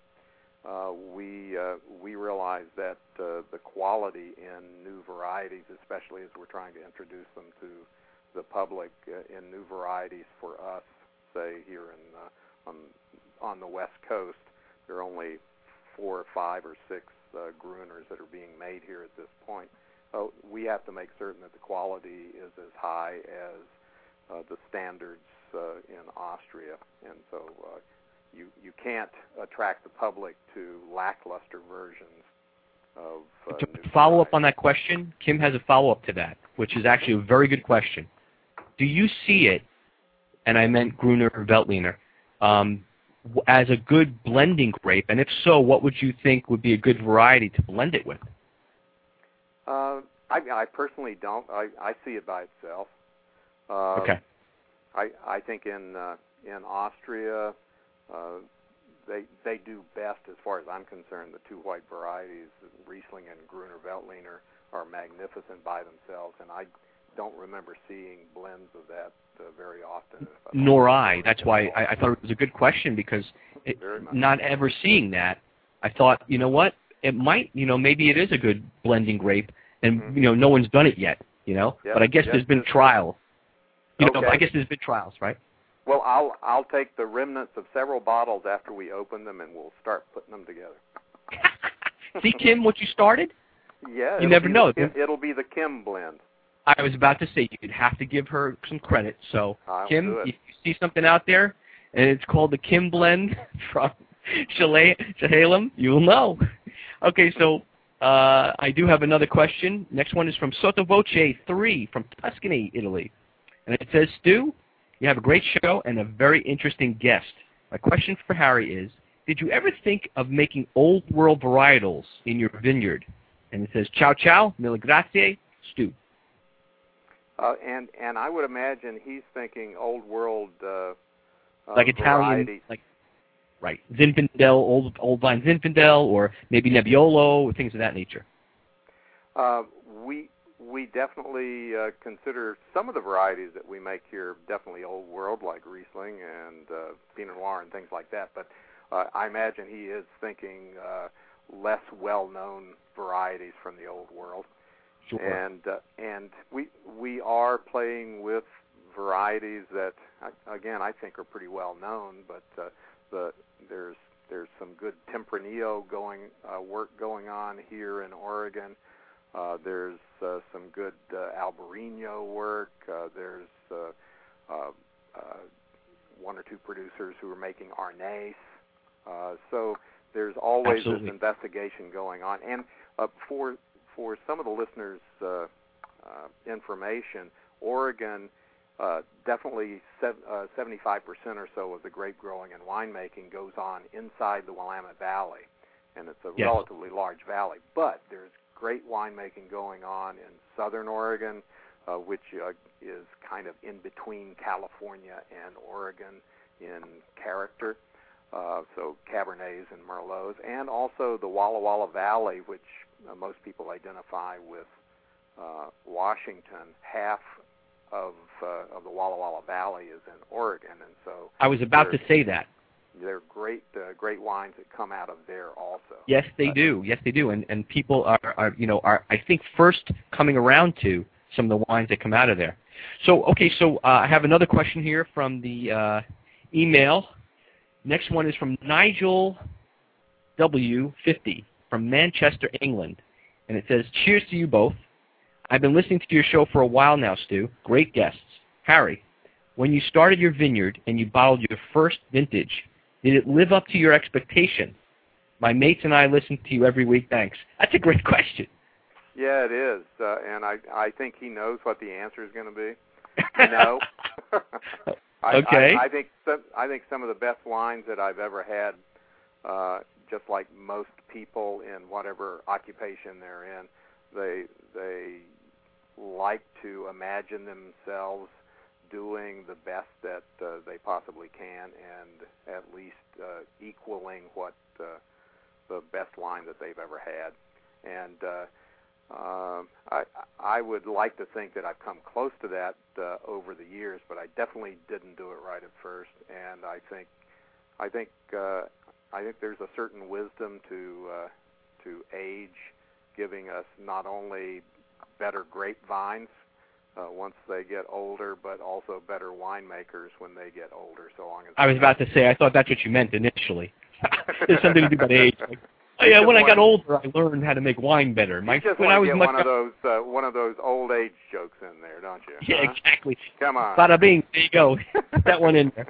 Uh, we uh, we realize that uh, the quality in new varieties, especially as we're trying to introduce them to the public uh, in new varieties for us, say here in uh, on on the West Coast, there are only four or five or six uh, Gruners that are being made here at this point. We have to make certain that the quality is as high as the standards in Austria, and so you you can't attract the public to lackluster versions of. Uh, to follow up on that question, Kim has a follow up to that, which is actually a very good question. Do you see it, and I meant Gruner or Veltliner, um, as a good blending grape? And if so, what would you think would be a good variety to blend it with? Uh, I, I personally don't. I, I see it by itself. Uh, Okay. I I think in uh, in Austria, uh, they they do best as far as I'm concerned. The two white varieties, Riesling and Gruner Veltliner, are magnificent by themselves, and I don't remember seeing blends of that uh, very often. Nor I. That's why I, I thought it was a good question because it, not ever seeing that, I thought, you know what, it might, you know, maybe it is a good blending grape, and Mhm. you know, no one's done it yet, you know. Yep, But I guess yep. there's been trial. You know, I guess there's been trials, right? Well, I'll I'll take the remnants of several bottles after we open them, and we'll start putting them together. See, Kim, what you started? Yeah, You never know. The, it'll be the Kim blend. I was about to say you'd have to give her some credit. So, I'll Kim, if you see something out there and it's called the Kim blend from Chehalem, you'll know. Okay, so uh, I do have another question. Next one is from Sottovoce 3 from Tuscany, Italy. And it says, Stu, you have a great show and a very interesting guest. My question for Harry is, did you ever think of making old world varietals in your vineyard? And it says, ciao ciao, mille grazie, Stu. Uh, and and I would imagine he's thinking old world uh, uh, like Italian, varieties. like right Zinfandel, old old vine Zinfandel, or maybe Nebbiolo, or things of that nature. Uh, we definitely uh, consider some of the varieties that we make here definitely old world, like Riesling and uh, Pinot Noir and things like that. But uh, I imagine he is thinking uh, less well-known varieties from the old world. Sure. and uh, and we we are playing with varieties that uh, again I think are pretty well known, but uh, the there's there's some good Tempranillo going uh, work going on here in Oregon. Uh, there's uh, some good uh, Albarino work. Uh, there's uh, uh, uh, one or two producers who are making Arneis. Uh, so there's always Absolutely. this investigation going on, and uh, for for some of the listeners' uh, uh, information, Oregon uh, definitely sev- uh, 75% or so of the grape growing and winemaking goes on inside the Willamette Valley, and it's a Yes. relatively large valley. But there's great winemaking going on in southern Oregon, uh, which uh, is kind of in between California and Oregon in character. Uh, so Cabernets and Merlots, and also the Walla Walla Valley, which uh, most people identify with uh, Washington. Half of uh, of the Walla Walla Valley is in Oregon, and so I was about to say that. There are great uh, great wines that come out of there also. Yes, they Uh, do. Yes, they do. And and people are, are you know are I think first coming around to some of the wines that come out of there. So okay, so uh, I have another question here from the uh, email. Next one is from Nigel W50 from Manchester, England, and it says, "Cheers to you both. I've been listening to your show for a while now, Stu. Great guests. Harry, when you started your vineyard and you bottled your first vintage, did it live up to your expectation? My mates and I listen to you every week. Thanks. That's a great question. Yeah, it is, uh, and I I think he knows what the answer is going to be. No. I, Okay. I, I think some, I think some of the best lines that I've ever had, uh, just like most people in whatever occupation they're in, they they like to imagine themselves doing the best that uh, they possibly can, and at least uh, equaling what uh, the best wine that they've ever had. And uh, um, I I would like to think that I've come close to that uh, over the years, but I definitely didn't do it right at first. And I think I think uh, I think there's a certain wisdom to uh, to age, giving us not only better grapevines uh, once they get older, but also better winemakers when they get older. So long as I was about to say, I thought that's what you meant initially. There's something to do about age. Like, oh yeah, when I got older, I learned how to make wine better. My you just when want I to was get one of those uh, one of those old age jokes in there, don't you? yeah, Huh? exactly. Come on. Bada bing, there you go. Put that one in there.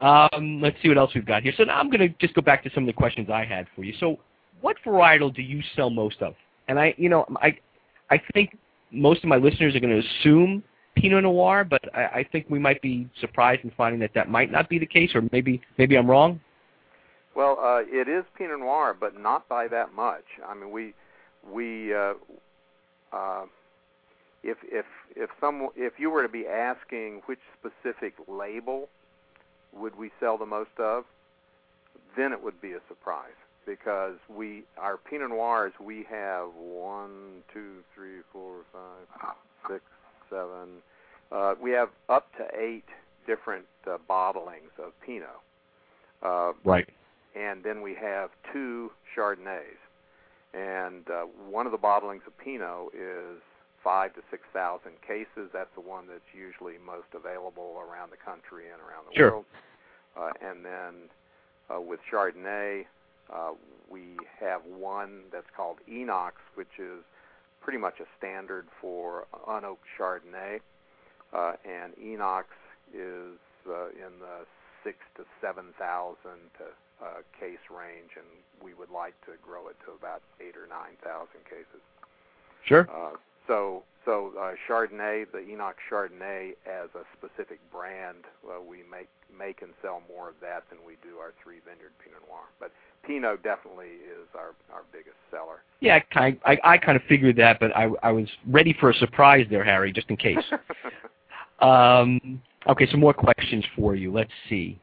Um, let's see what else we've got here. So now I'm going to just go back to some of the questions I had for you. So, what varietal do you sell most of? And I, you know, I, I think most of my listeners are going to assume Pinot Noir, but I, I think we might be surprised in finding that that might not be the case, or maybe maybe I'm wrong. Well, uh, it is Pinot Noir, but not by that much. I mean, we we uh, uh, if if if some if you were to be asking which specific label would we sell the most of, then it would be a surprise because we our Pinot Noirs we have one, two, three, four, five, six, seven. Uh, we have up to eight different uh, bottlings of Pinot. Uh, right. And then we have two Chardonnays. And uh, one of the bottlings of Pinot is five to six thousand cases. That's the one that's usually most available around the country and around the sure. world. Uh, and then uh, with Chardonnay, uh, we have one that's called INOX, which is pretty much a standard for unoaked Chardonnay. Uh, and INOX is uh, in the six to seven thousand uh, case range, and we would like to grow it to about eight or nine thousand cases. Sure. Uh, so, so uh, Chardonnay, the INOX Chardonnay, as a specific brand, uh, we make make and sell more of that than we do our three vineyard Pinot Noir. But Pinot definitely is our our biggest seller. Yeah, I kind I, I kind of figured that, but I I was ready for a surprise there, Harry, just in case. um, okay, some more questions for you. Let's see.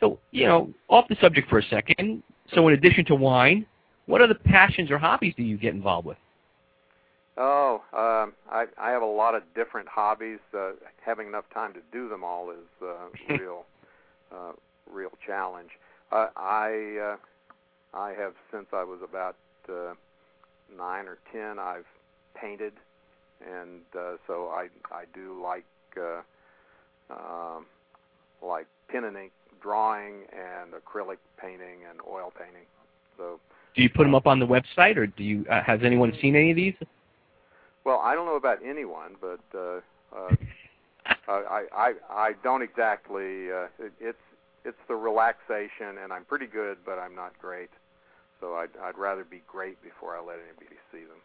So, you know, off the subject for a second. So, in addition to wine, what other passions or hobbies do you get involved with? Oh, um, I I have a lot of different hobbies. Uh, having enough time to do them all is uh, real uh, real challenge. Uh, I uh, I have since I was about uh, nine or ten. I've painted, and uh, so I I do like uh, um, like pen and ink drawing and acrylic painting and oil painting. So do you put them up on the website, or do you uh, has anyone seen any of these? Well, I don't know about anyone, but uh, uh, I, I I don't exactly. Uh, it, it's it's the relaxation, and I'm pretty good, but I'm not great. So I'd I'd rather be great before I let anybody see them.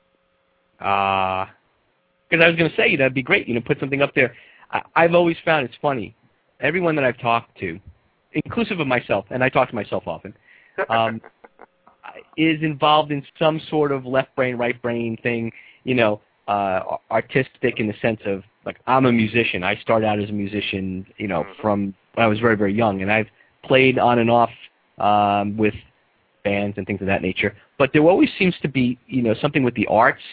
Ah, uh, because I was going to say that'd be great. You know, put something up there. I, I've always found it's funny. Everyone that I've talked to, inclusive of myself, and I talk to myself often, um, is involved in some sort of left brain, right brain thing. You know, uh, artistic in the sense of like I'm a musician. I started out as a musician, you know, from when I was very very young, and I've played on and off um, with bands and things of that nature. But there always seems to be, you know, something with the arts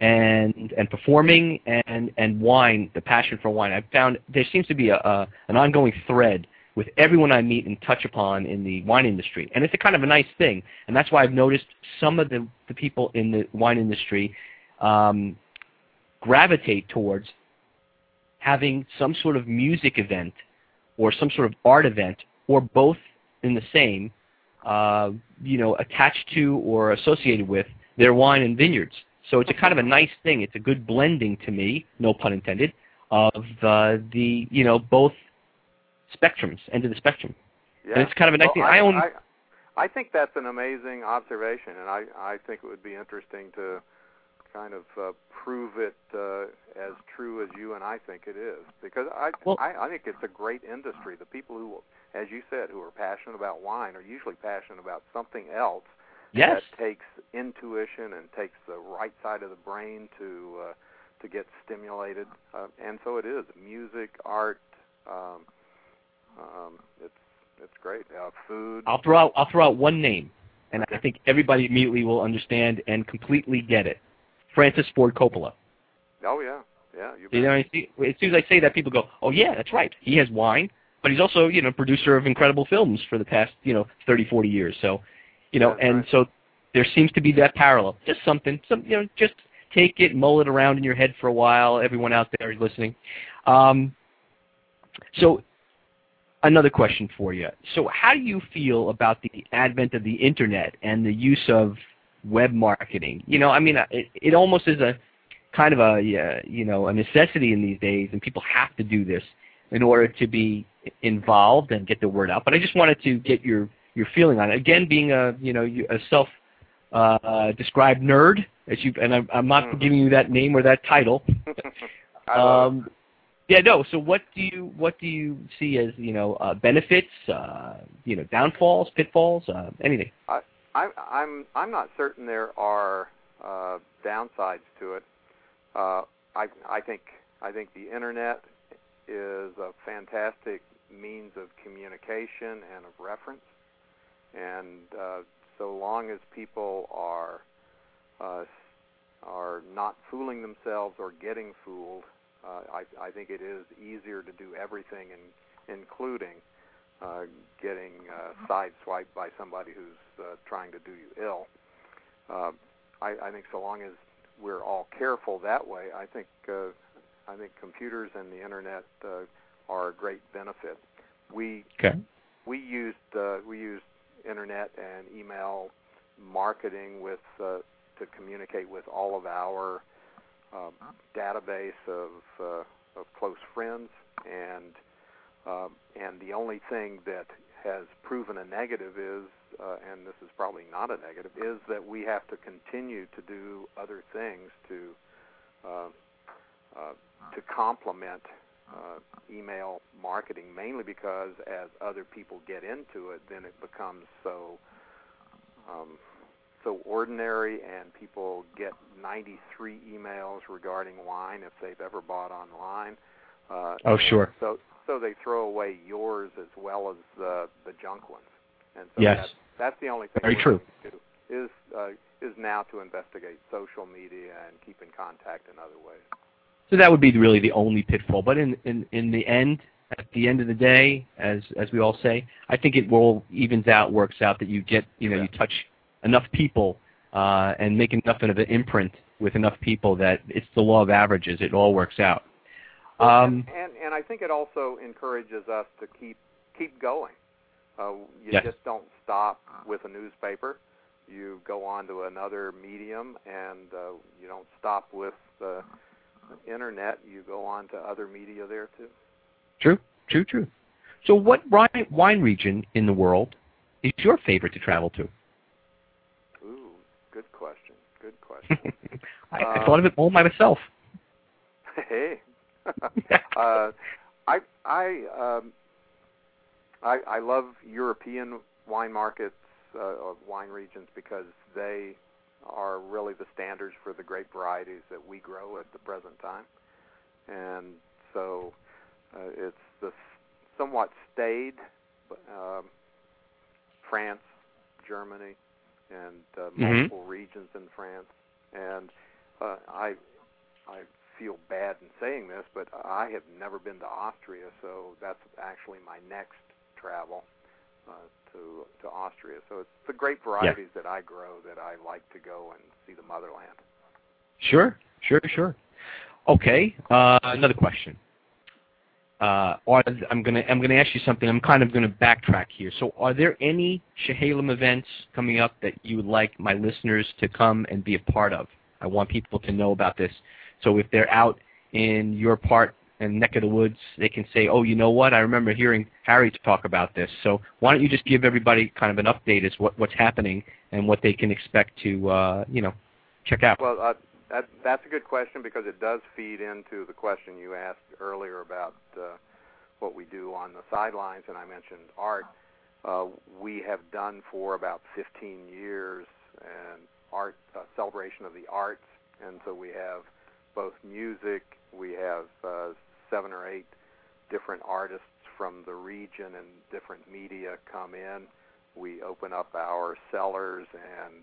and and performing and and wine, the passion for wine. I've found there seems to be a, a an ongoing thread with everyone I meet and touch upon in the wine industry, and it's a kind of a nice thing. And that's why I've noticed some of the the people in the wine industry. Um, gravitate towards having some sort of music event or some sort of art event or both in the same, uh, you know, attached to or associated with their wine and vineyards. So it's a kind of a nice thing. It's a good blending to me, no pun intended, of uh, the you know both spectrums, end of the spectrum. Yeah. And it's kind of a nice well, thing. I, I own. I, I think that's an amazing observation, and I I think it would be interesting to kind of uh, prove it uh, as true as you and I think it is. Because I, well, I I think it's a great industry. The people who, as you said, who are passionate about wine are usually passionate about something else yes. that takes intuition and takes the right side of the brain to uh, to get stimulated. Uh, and so it is music, art. Um, um, it's it's great. Uh, food. I'll throw out I'll throw out one name, and Okay. I think everybody immediately will understand and completely get it. Francis Ford Coppola. Oh yeah, yeah. You know, I see- as soon as I say that, people go, "Oh yeah, that's right. He has wine, but he's also, you know, producer of incredible films for the past, you know, 30, 40 years." So, you know, That's and right. so there seems to be that parallel. Just something, some, you know, just take it, mull it around in your head for a while. Everyone out there is listening. Um, so, another question for you. So, how do you feel about the advent of the internet and the use of web marketing? You know, I mean, it, it almost is a kind of a you know a necessity in these days, and people have to do this in order to be involved and get the word out. But I just wanted to get your your feeling on it. Again, being a you know a self uh, described nerd, as you and I'm, I'm not Mhm. giving you that name or that title. Um, yeah, no. So what do you what do you see as you know uh, benefits, uh, you know downfalls, pitfalls, uh, anything? I, I'm I'm not certain there are uh, downsides to it. Uh, I I think I think the internet is a fantastic means of communication and of reference, and uh, so long as people are uh, are not fooling themselves or getting fooled, Uh, I, I think it is easier to do everything, in, including uh, getting uh, sideswiped by somebody who's uh, trying to do you ill. Uh, I, I think so long as we're all careful that way, I think uh, I think computers and the internet uh, are a great benefit. We okay. we used uh, we used internet and email marketing with uh, to communicate with all of our uh, database of uh, of close friends and uh, and the only thing that has proven a negative is uh, and this is probably not a negative is that we have to continue to do other things to uh, uh, to complement uh, email marketing mainly because as other people get into it then it becomes so um, so ordinary, and people get 93 emails regarding wine if they've ever bought online. Uh, oh, sure. So, so they throw away yours as well as the the junk ones. And so yes. that's, that's the only thing Very true. do is uh, is now to investigate social media and keep in contact in other ways. So that would be really the only pitfall. But in in in the end, at the end of the day, as as we all say, I think it will evens out, works out that you get you know Yeah. you touch enough people uh, and make enough of an imprint with enough people that it's the law of averages. It all works out. Um, and, and I think it also encourages us to keep keep going. Uh, you Yes. just don't stop with a newspaper. You go on to another medium, and uh, you don't stop with the internet. You go on to other media there too. True, true, true. So, what wine, wine region in the world is your favorite to travel to? Ooh, good question. Good question. I, I Um, thought of it all by myself. hey, uh, I I um, I I love European wine markets uh, wine regions because they are really the standards for the grape varieties that we grow at the present time, and so uh, it's the somewhat staid um, France, Germany, and uh, Mhm. multiple regions in France, and uh, I I feel bad in saying this, but I have never been to Austria, so that's actually my next travel uh, to to Austria. So it's the grape varieties that I grow that I like to go and see the motherland. Sure, sure, sure. Okay, uh, another question. Uh, are, I'm gonna I'm gonna ask you something. I'm kind of gonna backtrack here. So, are there any Chehalem events coming up that you would like my listeners to come and be a part of? I want people to know about this. So, if they're out in your part and neck of the woods, they can say, "Oh, you know what? I remember hearing Harry talk about this." So, why don't you just give everybody kind of an update as what what's happening and what they can expect to uh, you know check out? Well, uh, that that's a good question because it does feed into the question you asked earlier about uh, what we do on the sidelines, and I mentioned art. Uh, we have done for about 15 years an art celebration of the arts, and so we have both music. We have uh, seven or eight different artists from the region and different media come in. We open up our cellars and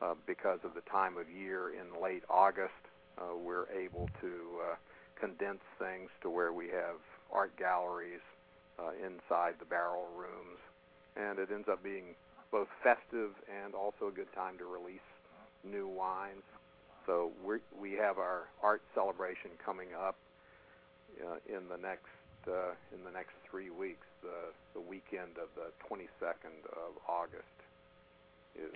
uh, because of the time of year in late August, uh, we're able to uh, condense things to where we have art galleries uh, inside the barrel rooms, and it ends up being both festive and also a good time to release new wines. So we we have our art celebration coming up uh, in the next uh, in the next three weeks, the the weekend of the 22nd of August.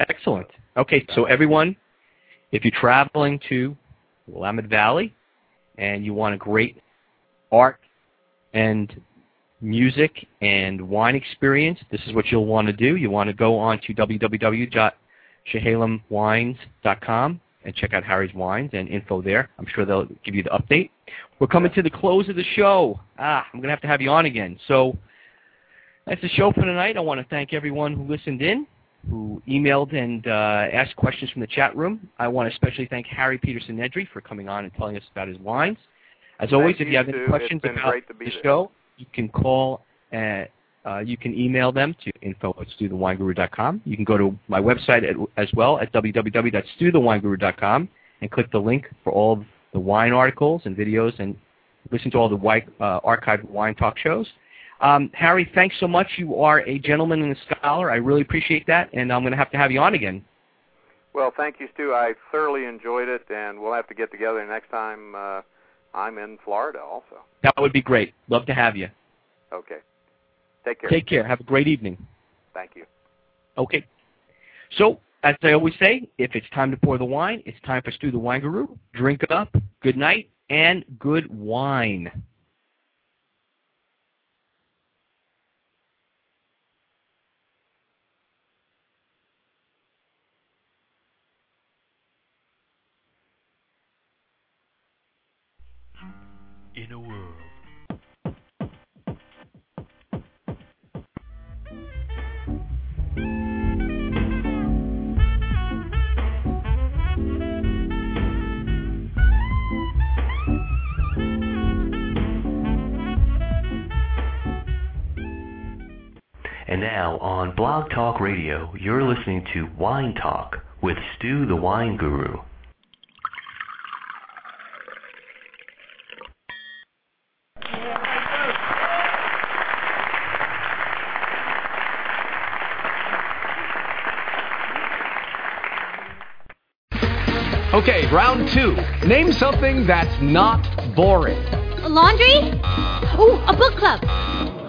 Excellent. Okay, so everyone, if you're traveling to Willamette Valley and you want a great art and music and wine experience, this is what you'll want to do. You want to go on to www.chehalemwines.com and check out Harry's Wines and info there. I'm sure they'll give you the update. We're coming to the close of the show. Ah, I'm going to have to have you on again. So that's the show for tonight. I want to thank everyone who listened in who emailed and uh, asked questions from the chat room. I want to especially thank Harry Peterson Nedry for coming on and telling us about his wines. As always, Thank if you have any questions about great to be the there. show, you can call at, uh, you can email them to info at stuthewineguru.com. You can go to my website at, as well at www.stuthewineguru.com and click the link for all the wine articles and videos and listen to all the wine, uh, archived wine talk shows. Um, Harry, thanks so much. You are a gentleman and a scholar. I really appreciate that, and I'm going to have to have you on again. Well, thank you, Stu. I thoroughly enjoyed it, and we'll have to get together next time uh, I'm in Florida also. That would be great. Love to have you. Okay. Take care. Take care. Have a great evening. Thank you. Okay. So, as I always say, if it's time to pour the wine, it's time for Stu the Wine Guru. Drink up, good night, and good wine. In a world. And now on Blog Talk Radio, you're listening to Wine Talk with Stu the Wine Guru. Okay, round two. Name something that's not boring. A laundry? Ooh, a book club.